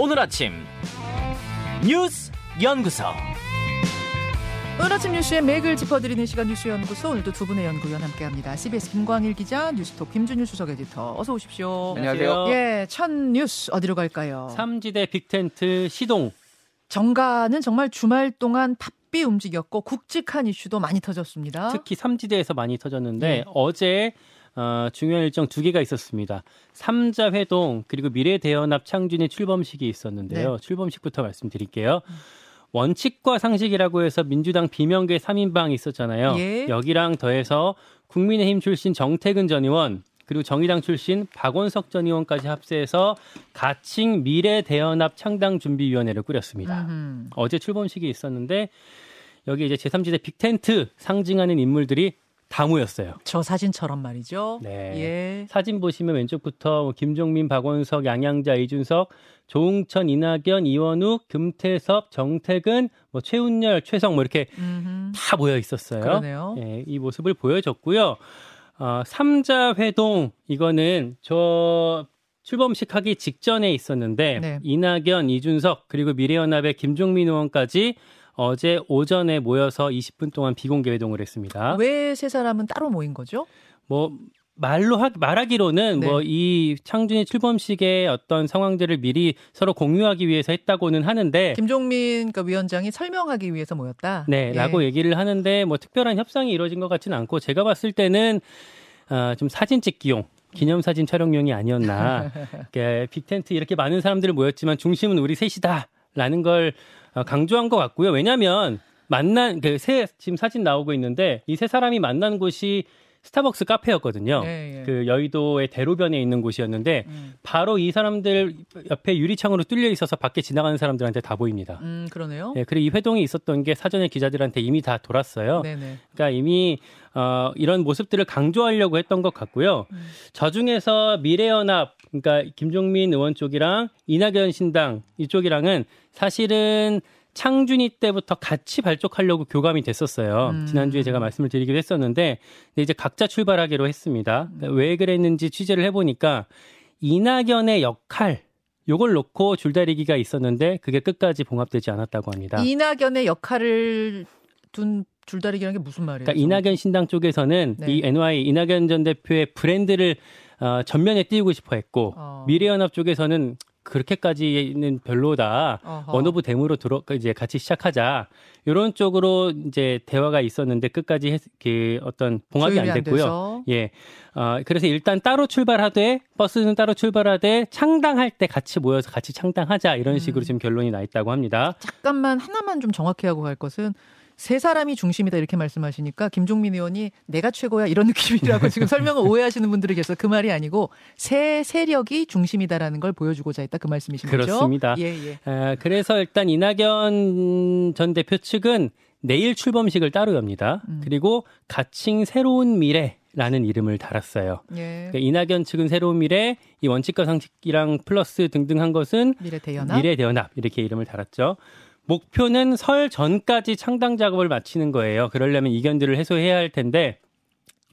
오늘 아침 뉴스 연구소. 오늘 아침 뉴스의 맥을 짚어드리는 시간 뉴스 연구소 오늘도 두 분의 연구위원 함께합니다. CBS 김광일 기자, 뉴스톱 김준일 수석 에디터 어서 오십시오. 안녕하세요. 예, 첫 뉴스 어디로 갈까요? 삼지대 big tent 시동. 정가는 정말 주말 동안 바삐 움직였고 굵직한 이슈도 많이 터졌습니다. 특히 삼지대에서 많이 터졌는데 네. 어제 어, 중요한 일정 두 개가 있었습니다. 삼자 회동 그리고 미래 대연합 창준의 출범식이 있었는데요. 네. 출범식부터 말씀드릴게요. 원칙과 상식이라고 해서 민주당 비명계 3인방이 있었잖아요. 예. 여기랑 더해서 국민의힘 출신 정태근 전 의원 그리고 정의당 출신 박원석 전 의원까지 합세해서 가칭 미래 대연합 창당 준비위원회를 꾸렸습니다. 음흠. 어제 출범식이 있었는데 여기 이제 제3지대 빅텐트 상징하는 인물들이 다 모였어요. 저 사진처럼 말이죠. 네. 예. 사진 보시면 왼쪽부터 뭐 김종민, 박원석, 양양자, 이준석, 조웅천, 이낙연, 이원욱, 금태섭, 정태근, 뭐 최운열, 최성 뭐 이렇게 음흠. 다 모여 있었어요. 그러네요. 예, 이 모습을 보여줬고요. 어, 삼자 회동 이거는 저 출범식 하기 직전에 있었는데 네. 이낙연, 이준석 그리고 미래연합의 김종민 의원까지 어제 오전에 모여서 20분 동안 비공개 회동을 했습니다. 왜 세 사람은 따로 모인 거죠? 뭐 말로 하, 말하기로는 네. 뭐이 창준이 출범식의 어떤 상황들을 미리 서로 공유하기 위해서 했다고는 하는데 김종민 그 위원장이 설명하기 위해서 모였다. 네, 예. 라고 얘기를 하는데 뭐 특별한 협상이 이루어진 것 같지는 않고 제가 봤을 때는 어, 좀 사진 찍기용 기념사진 촬영용이 아니었나. 빅텐트 이렇게 많은 사람들이 모였지만 중심은 우리 셋이다 라는 걸 어, 강조한 것 같고요. 왜냐하면 만난 그세 지금 사진 나오고 있는데 이 세 사람이 만난 곳이 스타벅스 카페였거든요. 예, 예. 그 여의도의 대로변에 있는 곳이었는데 음. 바로 이 사람들 옆에 유리창으로 뚫려 있어서 밖에 지나가는 사람들한테 다 보입니다. 음, 그러네요. 예, 그리고 이 회동이 있었던 게 사전에 기자들한테 이미 다 돌았어요. 네네. 그러니까 이미 어, 이런 모습들을 강조하려고 했던 것 같고요. 저 중에서 미래연합, 그러니까 김종민 의원 쪽이랑 이낙연 신당 이쪽이랑은 사실은 창준이 때부터 같이 발족하려고 교감이 됐었어요. 음. 지난주에 제가 말씀을 드리기도 했었는데, 이제 각자 출발하기로 했습니다. 그러니까 왜 그랬는지 취재를 해보니까 이낙연의 역할, 요걸 놓고 줄다리기가 있었는데 그게 끝까지 봉합되지 않았다고 합니다. 이낙연의 역할을 둔 줄다리기라는 게 무슨 말이에요? 그러니까 이낙연 신당 쪽에서는 네. 이 NY 이낙연 전 대표의 브랜드를 어, 전면에 띄우고 싶어 했고 어. 미래연합 쪽에서는 그렇게까지는 별로다. 어허. one of them으로 들어 이제 같이 시작하자. 이런 쪽으로 이제 대화가 있었는데 끝까지 했, 그 어떤 봉합이 안안 됐고요. 돼서. 예. 어, 그래서 일단 따로 출발하되 버스는 따로 출발하되 창당할 때 같이 모여서 같이 창당하자 이런 식으로 음. 지금 결론이 나 있다고 합니다. 잠깐만 하나만 좀 정확히 하고 갈 것은 세 사람이 중심이다 이렇게 말씀하시니까 김종민 의원이 내가 최고야 이런 느낌이라고 지금 설명을 오해하시는 분들이 계셔서 그 말이 아니고 세 세력이 중심이다라는 걸 보여주고자 했다 그 말씀이신 거죠? 그렇습니다. 예, 예. 아, 그래서 일단 이낙연 전 대표 측은 내일 출범식을 따로 엽니다. 음. 그리고 가칭 새로운 미래 라는 이름을 달았어요. 예. 그러니까 이낙연 측은 새로운 미래, 이 원칙과 상식이랑 플러스 등등 한 것은 미래 대연합. 미래 대연합 이렇게 이름을 달았죠. 목표는 설 전까지 창당 작업을 마치는 거예요. 그러려면 이견들을 해소해야 할 텐데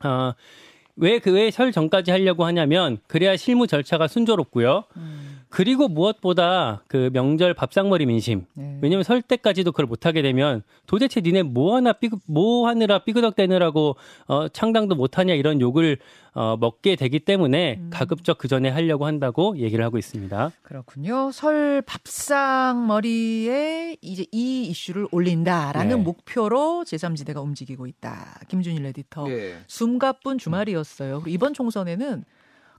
어, 왜그왜 설 전까지 하려고 하냐면 그래야 실무 절차가 순조롭고요. 음, 그리고 무엇보다 그 명절 밥상머리 민심. 네. 왜냐면 설 때까지도 그걸 못하게 되면 도대체 니네 뭐 하나 삐그, 뭐 하느라 삐그덕대느라고 어, 창당도 못하냐 이런 욕을 어, 먹게 되기 때문에 음. 가급적 그 전에 하려고 한다고 얘기를 하고 있습니다. 그렇군요. 설 밥상 머리에 이제 이 이슈를 올린다라는 네. 목표로 제3지대가 움직이고 있다. 김준일 에디터. 네. 숨가쁜 주말이었어요. 그리고 이번 총선에는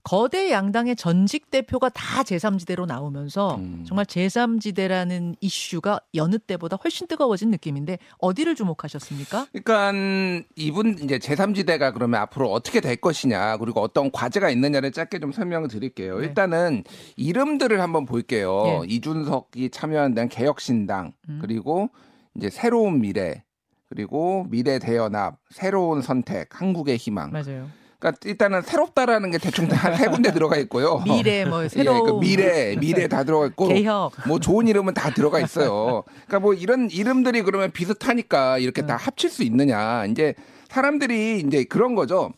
거대 양당의 전직 대표가 다 제3지대로 나오면서 음. 정말 제3지대라는 이슈가 여느 때보다 훨씬 뜨거워진 느낌인데 어디를 주목하셨습니까? 그러니까 이분 이제 제3지대가 그러면 앞으로 어떻게 될 것이냐 그리고 어떤 과제가 있느냐를 짧게 좀 설명을 드릴게요. 네. 일단은 이름들을 한번 볼게요. 예. 이준석이 참여한다는 개혁신당 음. 그리고 이제 새로운 미래 그리고 미래 대연합 새로운 선택 한국의 희망. 맞아요. 그러니까 일단은 새롭다라는 게 대충 한세 군데 들어가 있고요. 미래 뭐 예, 새로운 그 미래 미래 다 들어가 있고 개혁 뭐 좋은 이름은 다 들어가 있어요. 그러니까 뭐 이런 이름들이 그러면 비슷하니까 이렇게 네. 다 합칠 수 있느냐. 이제 사람들이 이제 그런 거죠.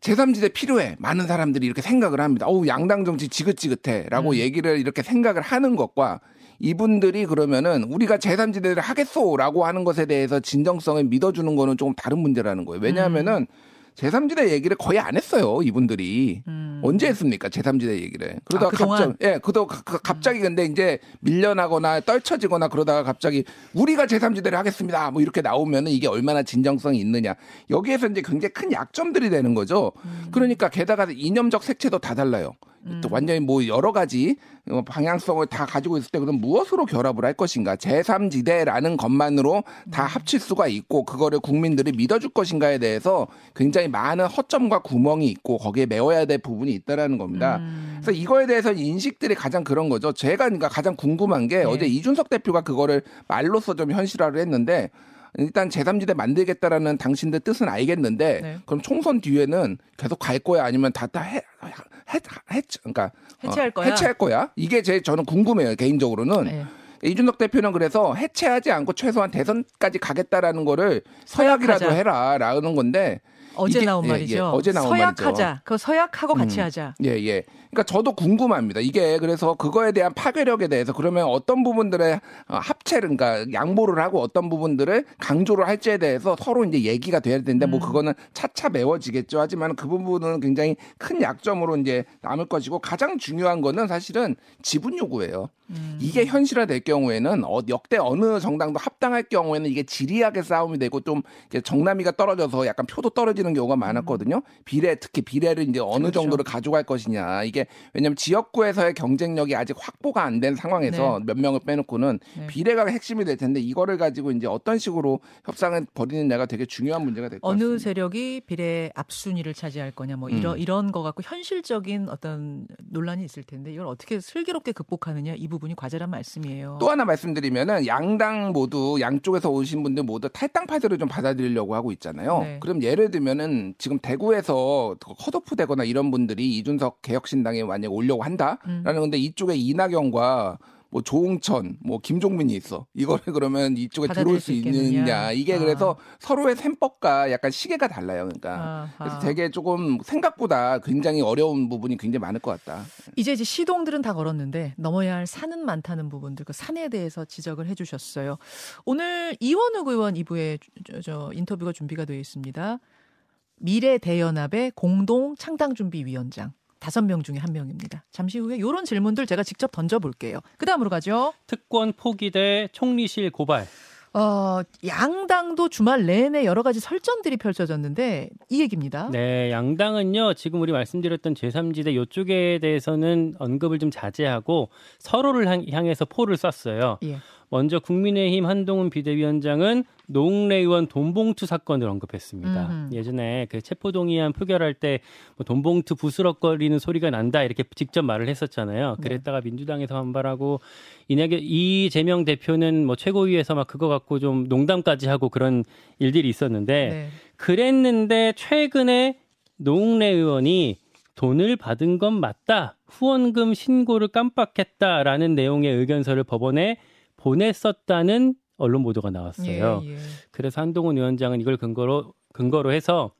제3지대 필요해. 많은 사람들이 이렇게 생각을 합니다. 어우, 양당 정치 지긋지긋해. 라고 음. 얘기를 이렇게 생각을 하는 것과 이분들이 그러면은 우리가 제3지대를 하겠소. 라고 하는 것에 대해서 진정성을 믿어주는 거는 조금 다른 문제라는 거예요. 왜냐하면은 제3지대 얘기를 거의 안 했어요. 이분들이. 음. 언제 했습니까? 제3지대 얘기를. 그러다가 아? 갑자기, 예, 그도 갑자기 근데 이제 밀려나거나 떨쳐지거나 그러다가 갑자기 우리가 제3지대를 하겠습니다. 뭐 이렇게 나오면은 이게 얼마나 진정성이 있느냐. 여기에서 이제 굉장히 큰 약점들이 되는 거죠. 음. 그러니까 게다가 이념적 색채도 다 달라요. 또 완전히 뭐 여러 가지 어, 방향성을 다 가지고 있을 때 그럼 무엇으로 결합을 할 것인가? 제3지대라는 것만으로 다 합칠 수가 있고 그거를 국민들이 믿어줄 것인가에 대해서 굉장히 많은 허점과 구멍이 있고 거기에 메워야 될 부분이 있다라는 겁니다. 그래서 이거에 대해서 인식들이 가장 그런 거죠. 제가 그러니까 가장 궁금한 게 네. 어제 이준석 대표가 그거를 말로써 좀 현실화를 했는데 일단 제3지대 만들겠다라는 당신들 뜻은 알겠는데 네. 그럼 총선 뒤에는 계속 갈 거야 아니면 다 다 해, 해, 해, 그러니까 해체할 어, 거야? 해체할 거야? 이게 제 저는 궁금해요 개인적으로는 네. 이준석 대표는 그래서 해체하지 않고 최소한 대선까지 가겠다라는 거를 서약이라도 서약하자. 해라라는 건데 어제 이게- 나온 예, 말이죠. 예, 어제 나온 서약하자. 말이죠. 그 서약하고 같이 음. 하자. 예, 예. 그러니까 저도 궁금합니다. 이게 그래서 그거에 대한 파괴력에 대해서 그러면 어떤 부분들의 어, 합체를, 그러니까 양보를 하고 어떤 부분들을 강조를 할지에 대해서 서로 이제 얘기가 돼야 되는데 음. 뭐 그거는 차차 메워지겠죠. 하지만 그 부분은 굉장히 큰 약점으로 이제 남을 것이고 가장 중요한 거는 사실은 지분 요구예요. 음. 이게 현실화될 경우에는 어, 역대 어느 정당도 합당할 경우에는 이게 지리하게 싸움이 되고 좀 정남이가 떨어져서 약간 표도 떨어지는 경우가 많았거든요. 비례 특히 비례를 이제 어느 그렇죠. 정도를 가져갈 것이냐 이게 왜냐하면 지역구에서의 경쟁력이 아직 확보가 안 된 상황에서 몇 명을 빼놓고는 네. 비례가 핵심이 될 텐데 이거를 가지고 이제 어떤 식으로 협상을 벌이느냐가 되게 중요한 문제가 될 것 같습니다. 어느 세력이 비례 앞순위를 차지할 거냐 뭐 이런 음. 이런 거 갖고 현실적인 어떤 논란이 있을 텐데 이걸 어떻게 슬기롭게 극복하느냐 이 부분이 과제란 말씀이에요. 또 하나 말씀드리면은 양당 모두 양쪽에서 오신 분들 모두 탈당 파들을 좀 받아들이려고 하고 있잖아요. 네. 그럼 예를 들면은 지금 대구에서 컷오프 되거나 이런 분들이 이준석 개혁신당 에 만약 오려고 한다라는 음. 건데 이쪽에 이낙연과 뭐 조홍천, 뭐 김종민이 있어. 이거를 그러면 이쪽에 들어올 수. 있느냐. 이게 아. 그래서 서로의 셈법과 약간 시계가 달라요. 그러니까 아하. 그래서 되게 조금 생각보다 굉장히 어려운 부분이 굉장히 많을 것 같다. 이제 이제 시동들은 다 걸었는데 넘어야 할 산은 많다는 부분들 그 산에 대해서 지적을 해 주셨어요. 오늘 이원욱 의원 2부에 저, 저 인터뷰가 준비가 되어 있습니다. 미래 대연합의 공동 창당 준비 위원장 다섯 명 중에 한 명입니다. 잠시 후에 이런 질문들 제가 직접 던져볼게요. 그 다음으로 가죠. 특권 포기 대 총리실 고발. 어, 양당도 주말 내내 여러 가지 설전들이 펼쳐졌는데 이 얘기입니다. 네, 양당은요, 지금 우리 말씀드렸던 제3지대 요쪽에 대해서는 언급을 좀 자제하고 서로를 향- 향해서 포를 쐈어요. 예. 먼저 국민의힘 한동훈 비대위원장은 노웅래 의원 돈봉투 사건을 언급했습니다. 음흠. 예전에 그 체포동의안 표결할 때 뭐 돈봉투 부스럭거리는 소리가 난다 이렇게 직접 말을 했었잖아요. 네. 그랬다가 민주당에서 반발하고 이낙연 이재명 대표는 뭐 최고위에서 막 그거 갖고 좀 농담까지 하고 그런 일들이 있었는데 네. 그랬는데 최근에 노웅래 의원이 돈을 받은 건 맞다. 후원금 신고를 깜빡했다라는 내용의 의견서를 법원에 보냈었다는 언론 보도가 나왔어요. 예, 예. 그래서 한동훈 위원장은 이걸 근거로 근거로 해서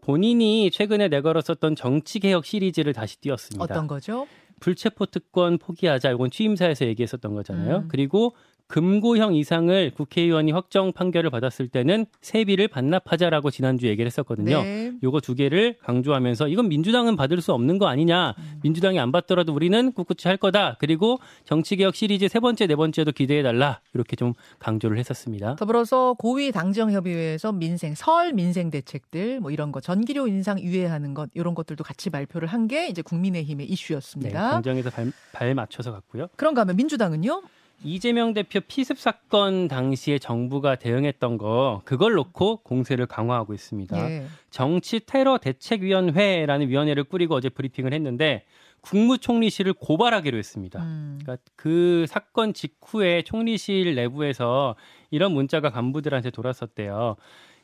본인이 최근에 내걸었었던 정치 개혁 시리즈를 다시 띄웠습니다. 어떤 거죠? 불체포 특권 포기하자. 이건 취임사에서 얘기했었던 거잖아요. 음. 그리고 금고형 이상을 국회의원이 확정 판결을 받았을 때는 세비를 반납하자라고 지난주 얘기를 했었거든요. 네. 요거 두 개를 강조하면서 이건 민주당은 받을 수 없는 거 아니냐. 음. 민주당이 안 받더라도 우리는 꿋꿋이 할 거다. 그리고 정치개혁 시리즈 세 번째, 네 번째도 기대해 달라. 이렇게 좀 강조를 했었습니다. 더불어서 고위 당정협의회에서 민생 설 민생 대책들 뭐 이런 거 전기료 인상 유예하는 것 이런 것들도 같이 발표를 한 게 이제 국민의힘의 네, 이슈였습니다. 당정에서 발, 발 맞춰서 갔고요. 그런가 하면 민주당은요? 이재명 대표 피습 사건 당시에 정부가 대응했던 거 그걸 놓고 공세를 강화하고 있습니다. 예. 정치 테러 대책위원회라는 위원회를 꾸리고 어제 브리핑을 했는데 국무총리실을 고발하기로 했습니다. 음. 그러니까 그 사건 직후에 총리실 내부에서 이런 문자가 간부들한테 돌았었대요.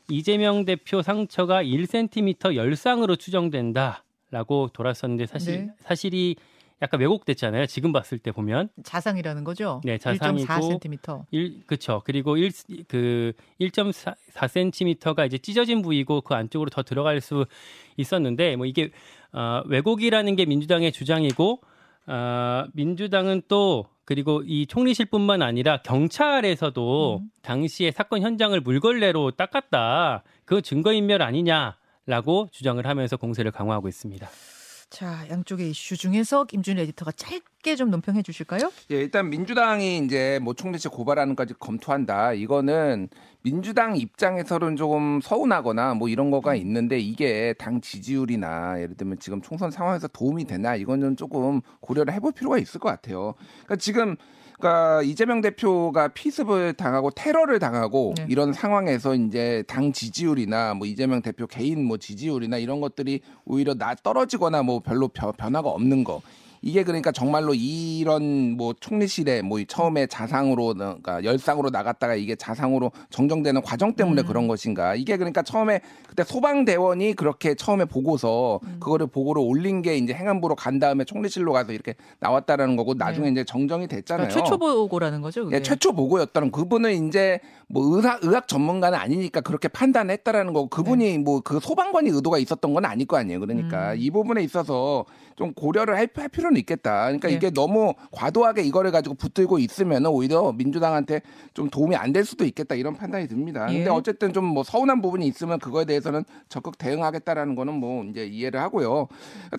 이재명 대표 상처가 1cm 열상으로 추정된다라고 돌았었는데 사실 네. 사실이 약간 왜곡됐잖아요. 지금 봤을 때 보면. 자상이라는 거죠. 네, 자상이고 1.4cm. 1 그쵸. 그리고 1 그 1.4cm가 이제 찢어진 부위고 그 안쪽으로 더 들어갈 수 있었는데 뭐 이게 어 왜곡이라는 게 민주당의 주장이고 어 민주당은 또 그리고 이 총리실뿐만 아니라 경찰에서도 음. 당시에 사건 현장을 물걸레로 닦았다. 그 증거인멸 아니냐라고 주장을 하면서 공세를 강화하고 있습니다. 자, 양쪽의 이슈 중에서 김준일 에디터가 짧게 좀 논평해 주실까요? 예, 일단 민주당이 이제 뭐 총리실 고발하는 까지 검토한다. 이거는 민주당 입장에서는 조금 서운하거나 뭐 이런 거가 있는데 이게 당 지지율이나 예를 들면 지금 총선 상황에서 도움이 되나 이거는 조금 고려를 해볼 필요가 있을 것 같아요. 그러니까 지금 그러니까 이재명 대표가 피습을 당하고 테러를 당하고 네. 이런 상황에서 이제 당 지지율이나 뭐 이재명 대표 개인 뭐 지지율이나 이런 것들이 오히려 나 떨어지거나 뭐 별로 변- 변화가 없는 거. 이게 그러니까 정말로 이런 뭐 총리실에 뭐 처음에 자상으로 그러니까 열상으로 나갔다가 이게 자상으로 정정되는 과정 때문에 음. 그런 것인가? 이게 그러니까 처음에 그때 소방대원이 그렇게 처음에 보고서 음. 그거를 보고를 올린 게 이제 행안부로 간 다음에 총리실로 가서 이렇게 나왔다라는 거고 나중에 네. 이제 정정이 됐잖아요. 그러니까 최초 보고라는 거죠. 그게. 예, 최초 보고였다는 그분은 이제 뭐 의사 의학 전문가는 아니니까 그렇게 판단했다라는 거고 그분이 뭐그 소방관이 의도가 있었던 건 아닐 거 아니에요. 그러니까 네. 음. 이 부분에 있어서 좀 고려를 할, 할 필요는 있겠다. 그러니까 예. 이게 너무 과도하게 이거를 가지고 붙들고 있으면은 오히려 민주당한테 좀 도움이 안 될 수도 있겠다 이런 판단이 듭니다. 예. 근데 어쨌든 좀 뭐 서운한 부분이 있으면 그거에 대해서는 적극 대응하겠다라는 거는 뭐 이제 이해를 하고요.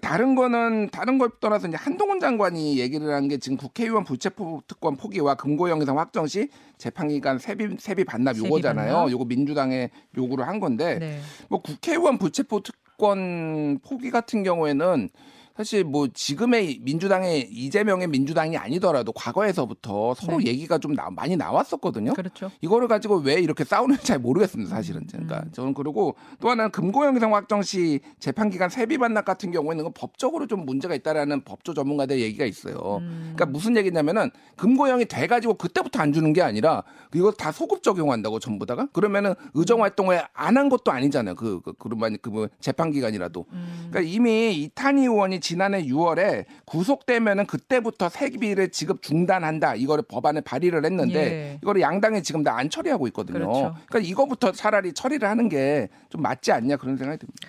다른 거는 다른 걸 떠나서 이제 한동훈 장관이 얘기를 한 게 지금 국회의원 불체포 특권 포기와 금고영상 확정 시 재판 기간 세비 세비 반납 요거잖아요. 반납. 요거 민주당의 요구를 한 건데 네. 뭐 국회의원 불체포 특권 포기 같은 경우에는 사실 뭐 지금의 민주당의 이재명의 민주당이 아니더라도 과거에서부터 서로 네. 얘기가 좀 나- 많이 나왔었거든요. 그렇죠. 이거를 가지고 왜 이렇게 싸우는지 잘 모르겠습니다, 사실은. 그러니까 음. 저는 그리고 또 하나는 금고영상 확정 시 재판 기간 세비 반납 같은 경우에는 법적으로 좀 문제가 있다라는 법조 전문가들 얘기가 있어요. 음. 그러니까 무슨 얘기냐면은 금고형이 돼가지고 그때부터 안 주는 게 아니라 이거 다 소급 적용한다고 전부 다가 그러면은 의정 활동을 안 한 것도 아니잖아요. 그, 그, 그러면 그 재판 기간이라도. 음. 그러니까 이미 이탄희 의원이 지난해 6월에 구속되면은 그때부터 세비를 지급 중단한다. 이거를 법안에 발의를 했는데 예. 이거를 양당이 지금 다 안 처리하고 있거든요. 그렇죠. 그러니까 이거부터 차라리 처리를 하는 게 좀 맞지 않냐 그런 생각이 듭니다.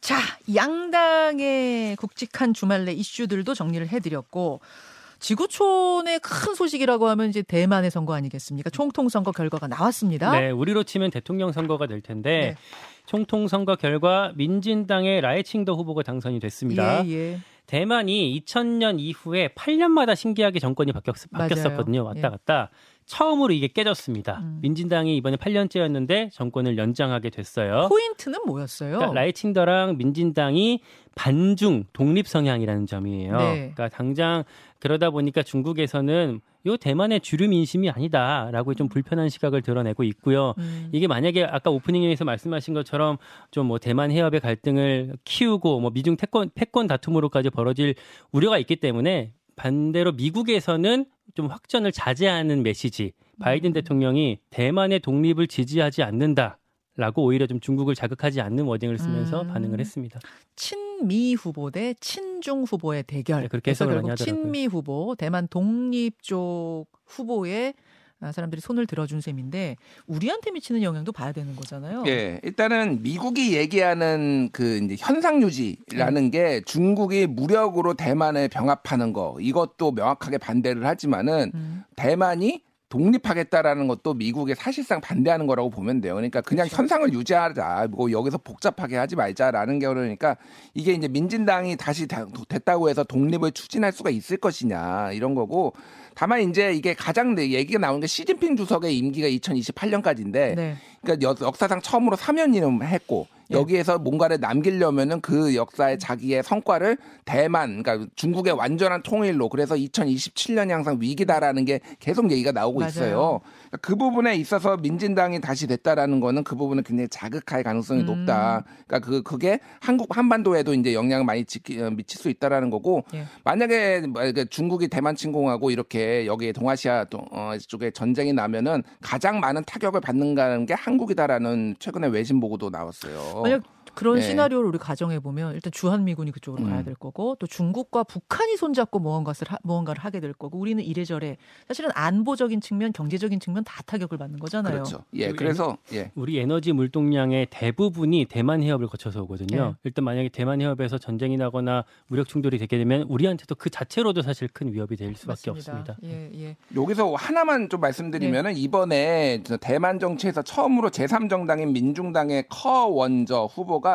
자, 양당의 굵직한 주말 내 이슈들도 정리를 해드렸고 지구촌의 큰 소식이라고 하면 이제 대만의 선거 아니겠습니까? 총통 선거 결과가 나왔습니다. 네, 우리로 치면 대통령 선거가 될 텐데 네. 총통 선거 결과 민진당의 라이칭더 후보가 당선이 됐습니다. 예, 예. 대만이 2000년 이후에 8년마다 신기하게 정권이 바뀌었, 바뀌었었거든요. 왔다 갔다. 처음으로 이게 깨졌습니다. 음. 민진당이 이번에 8년째였는데 정권을 연장하게 됐어요. 포인트는 뭐였어요? 그러니까 라이칭더랑 민진당이 반중 독립 성향이라는 점이에요. 네. 그러니까 당장 그러다 보니까 중국에서는 요 대만의 주류 민심이 아니다라고 좀 불편한 시각을 드러내고 있고요. 음. 이게 만약에 아까 오프닝에서 말씀하신 것처럼 좀 뭐 대만 해협의 갈등을 키우고 뭐 미중 패권 패권 다툼으로까지 벌어질 우려가 있기 때문에 반대로 미국에서는 좀 확전을 자제하는 메시지. 바이든 대통령이 대만의 독립을 지지하지 않는다 라고 오히려 좀 중국을 자극하지 않는 워딩을 쓰면서 음. 반응을 했습니다. 친미 후보 대 친중 후보의 대결. 네, 그렇게 많이 결국. 친미 후보, 대만 독립 쪽 후보에 아, 사람들이 손을 들어준 셈인데 우리한테 미치는 영향도 봐야 되는 거잖아요. 예, 일단은 미국이 얘기하는 그 이제 현상 네. 유지라는 게 중국이 무력으로 대만을 병합하는 거 이것도 명확하게 반대를 하지만은 음. 대만이 독립하겠다라는 것도 미국에 사실상 반대하는 거라고 보면 돼요. 그러니까 그냥 그렇죠. 현상을 유지하자, 뭐 여기서 복잡하게 하지 말자라는 게 그러니까 이게 이제 민진당이 다시 다- 됐다고 해서 독립을 추진할 수가 있을 것이냐 이런 거고. 다만 이제 이게 가장 내 얘기가 나오는 게 시진핑 주석의 임기가 2028년까지인데 네. 그러니까 여- 역사상 처음으로 3년이나 했고 예. 여기에서 뭔가를 남기려면은 그 역사의 자기의 성과를 대만 그러니까 중국의 완전한 통일로 그래서 2027년이 항상 위기다라는 게 계속 얘기가 나오고 맞아요. 있어요. 그러니까 그 부분에 있어서 민진당이 다시 됐다라는 거는 그 부분은 굉장히 자극할 가능성이 음. 높다. 그러니까 그 그게 한국 한반도에도 이제 영향을 많이 지키, 어, 미칠 수 있다라는 거고 예. 만약에 뭐 중국이 대만 침공하고 이렇게 여기 동아시아 동- 어, 쪽에 전쟁이 나면은 가장 많은 타격을 받는다는 게 한국이다라는 최근에 외신 보고도 나왔어요. 만약 그런 예. 시나리오를 우리 가정해 보면 일단 주한 미군이 그쪽으로 음. 가야 될 거고 또 중국과 북한이 손잡고 무언가를 하, 무언가를 하게 될 거고 우리는 이래저래 사실은 안보적인 측면, 경제적인 측면 다 타격을 받는 거잖아요. 그렇죠. 예, 그래서 예. 우리 에너지 물동량의 대부분이 대만 해협을 거쳐서 오거든요. 네. 일단 만약에 대만 해협에서 전쟁이 나거나 무력 충돌이 되게 되면 우리한테도 그 자체로도 사실 큰 위협이 될 수밖에 맞습니다. 없습니다. 예, 예. 여기서 하나만 좀 말씀드리면은 이번에 저 대만 정치에서 처음으로 제3정당인 민중당의 커 원저 후보가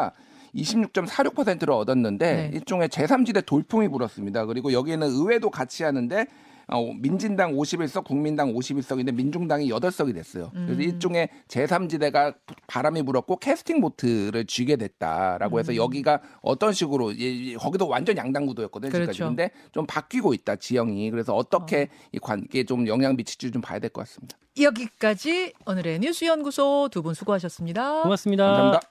26.46%를 얻었는데 네. 일종의 제3지대 돌풍이 불었습니다. 그리고 여기에는 의회도 같이 하는데 어, 민진당 51석, 국민당 51석인데 민중당이 8석이 됐어요. 그래서 음. 일종의 제3지대가 바람이 불었고 캐스팅 보트를 쥐게 됐다라고 해서 음. 여기가 어떤 식으로 예, 예, 거기도 완전 양당 구도였거든요. 지금까지. 그렇죠. 근데 좀 바뀌고 있다 지형이. 그래서 어떻게 이 관계에 좀 영향 미칠지 좀 봐야 될 것 같습니다. 여기까지 오늘의 뉴스 연구소 두 분 수고하셨습니다. 고맙습니다. 감사합니다.